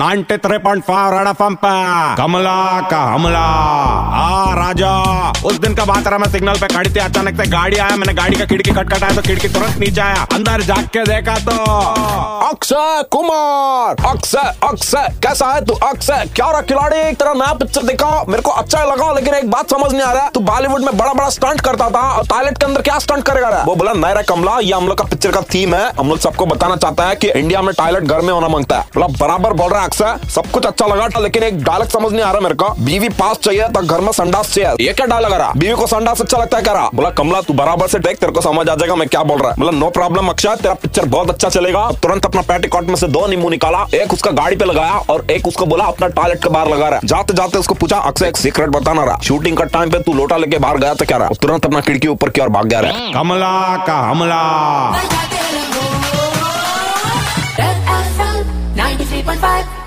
93.5 red FM पे कमला का हमला आ राजा। उस दिन का बात रहा, मैं सिग्नल पे खड़ी थी, अचानक से गाड़ी आया, मैंने गाड़ी का खिड़की खटखटाया तो खिड़की तुरंत नीचे आया, अंदर जाग के देखा तो। अक्षय कुमार, अक्षय अक्षय, कैसा है तू? अक्षय, क्या रहा खिलाड़ी? एक तरह नया पिक्चर देखा। मेरे को अच्छा लगा, लेकिन एक बात समझ नहीं आ रहा है। तू बॉलीवुड में बड़ा बड़ा स्टंट करता था, और टॉयलेट के अंदर क्या स्टंट करेगा वो बोला, नहीं रे कमला, ये हम लोग का पिक्चर का थीम है। हम लोग सबको बताना चाहता है की इंडिया में टॉयलेट घर में होना माँगता है। बोला, बराबर बोल रहा है अक्षय। सब कुछ अच्छा लगा था, लेकिन एक डायलॉग समझ नहीं आ रहा मेरे को। बीवी पास चाहिए तो घर में संडास चाहिए। ये क्या डायलॉग रहा बीवी को संडास अच्छा लगता है क्या रहा बोला कमला तू बराबर से देख तेरे को समझ आ जाएगा मैं क्या बोल रहा है। बोला नो प्रॉब्लम अक्षय तेरा पिक्चर बहुत अच्छा चलेगा। तुरंत अपना पेटिकॉट में से दो नींबू निकाला एक उसका गाड़ी पे लगाया और एक उसको बोला अपना टॉयलेट के बाहर लगा रहा है। जाते जाते उसको पूछा अक्षय एक सीक्रेट बताना रहा शूटिंग का टाइम पे तू लोटा लेके बाहर गया था क्या रहा तुरंत अपना खिड़की ऊपर की ओर भाग गया रहा कमला का हमला। 93.5